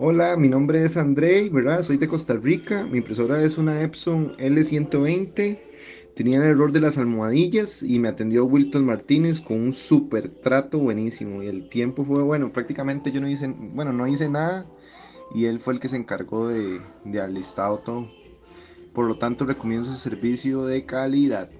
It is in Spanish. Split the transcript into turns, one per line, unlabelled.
Hola, mi nombre es Andrei, ¿verdad? Soy de Costa Rica. Mi impresora es una Epson L120. Tenía el error de las almohadillas y me atendió Wilton Martínez con un súper trato buenísimo. Y el tiempo fue bueno. Prácticamente yo no hice, bueno, no hice nada y él fue el que se encargó de, de alistado todo. Por lo tanto, recomiendo ese servicio de calidad.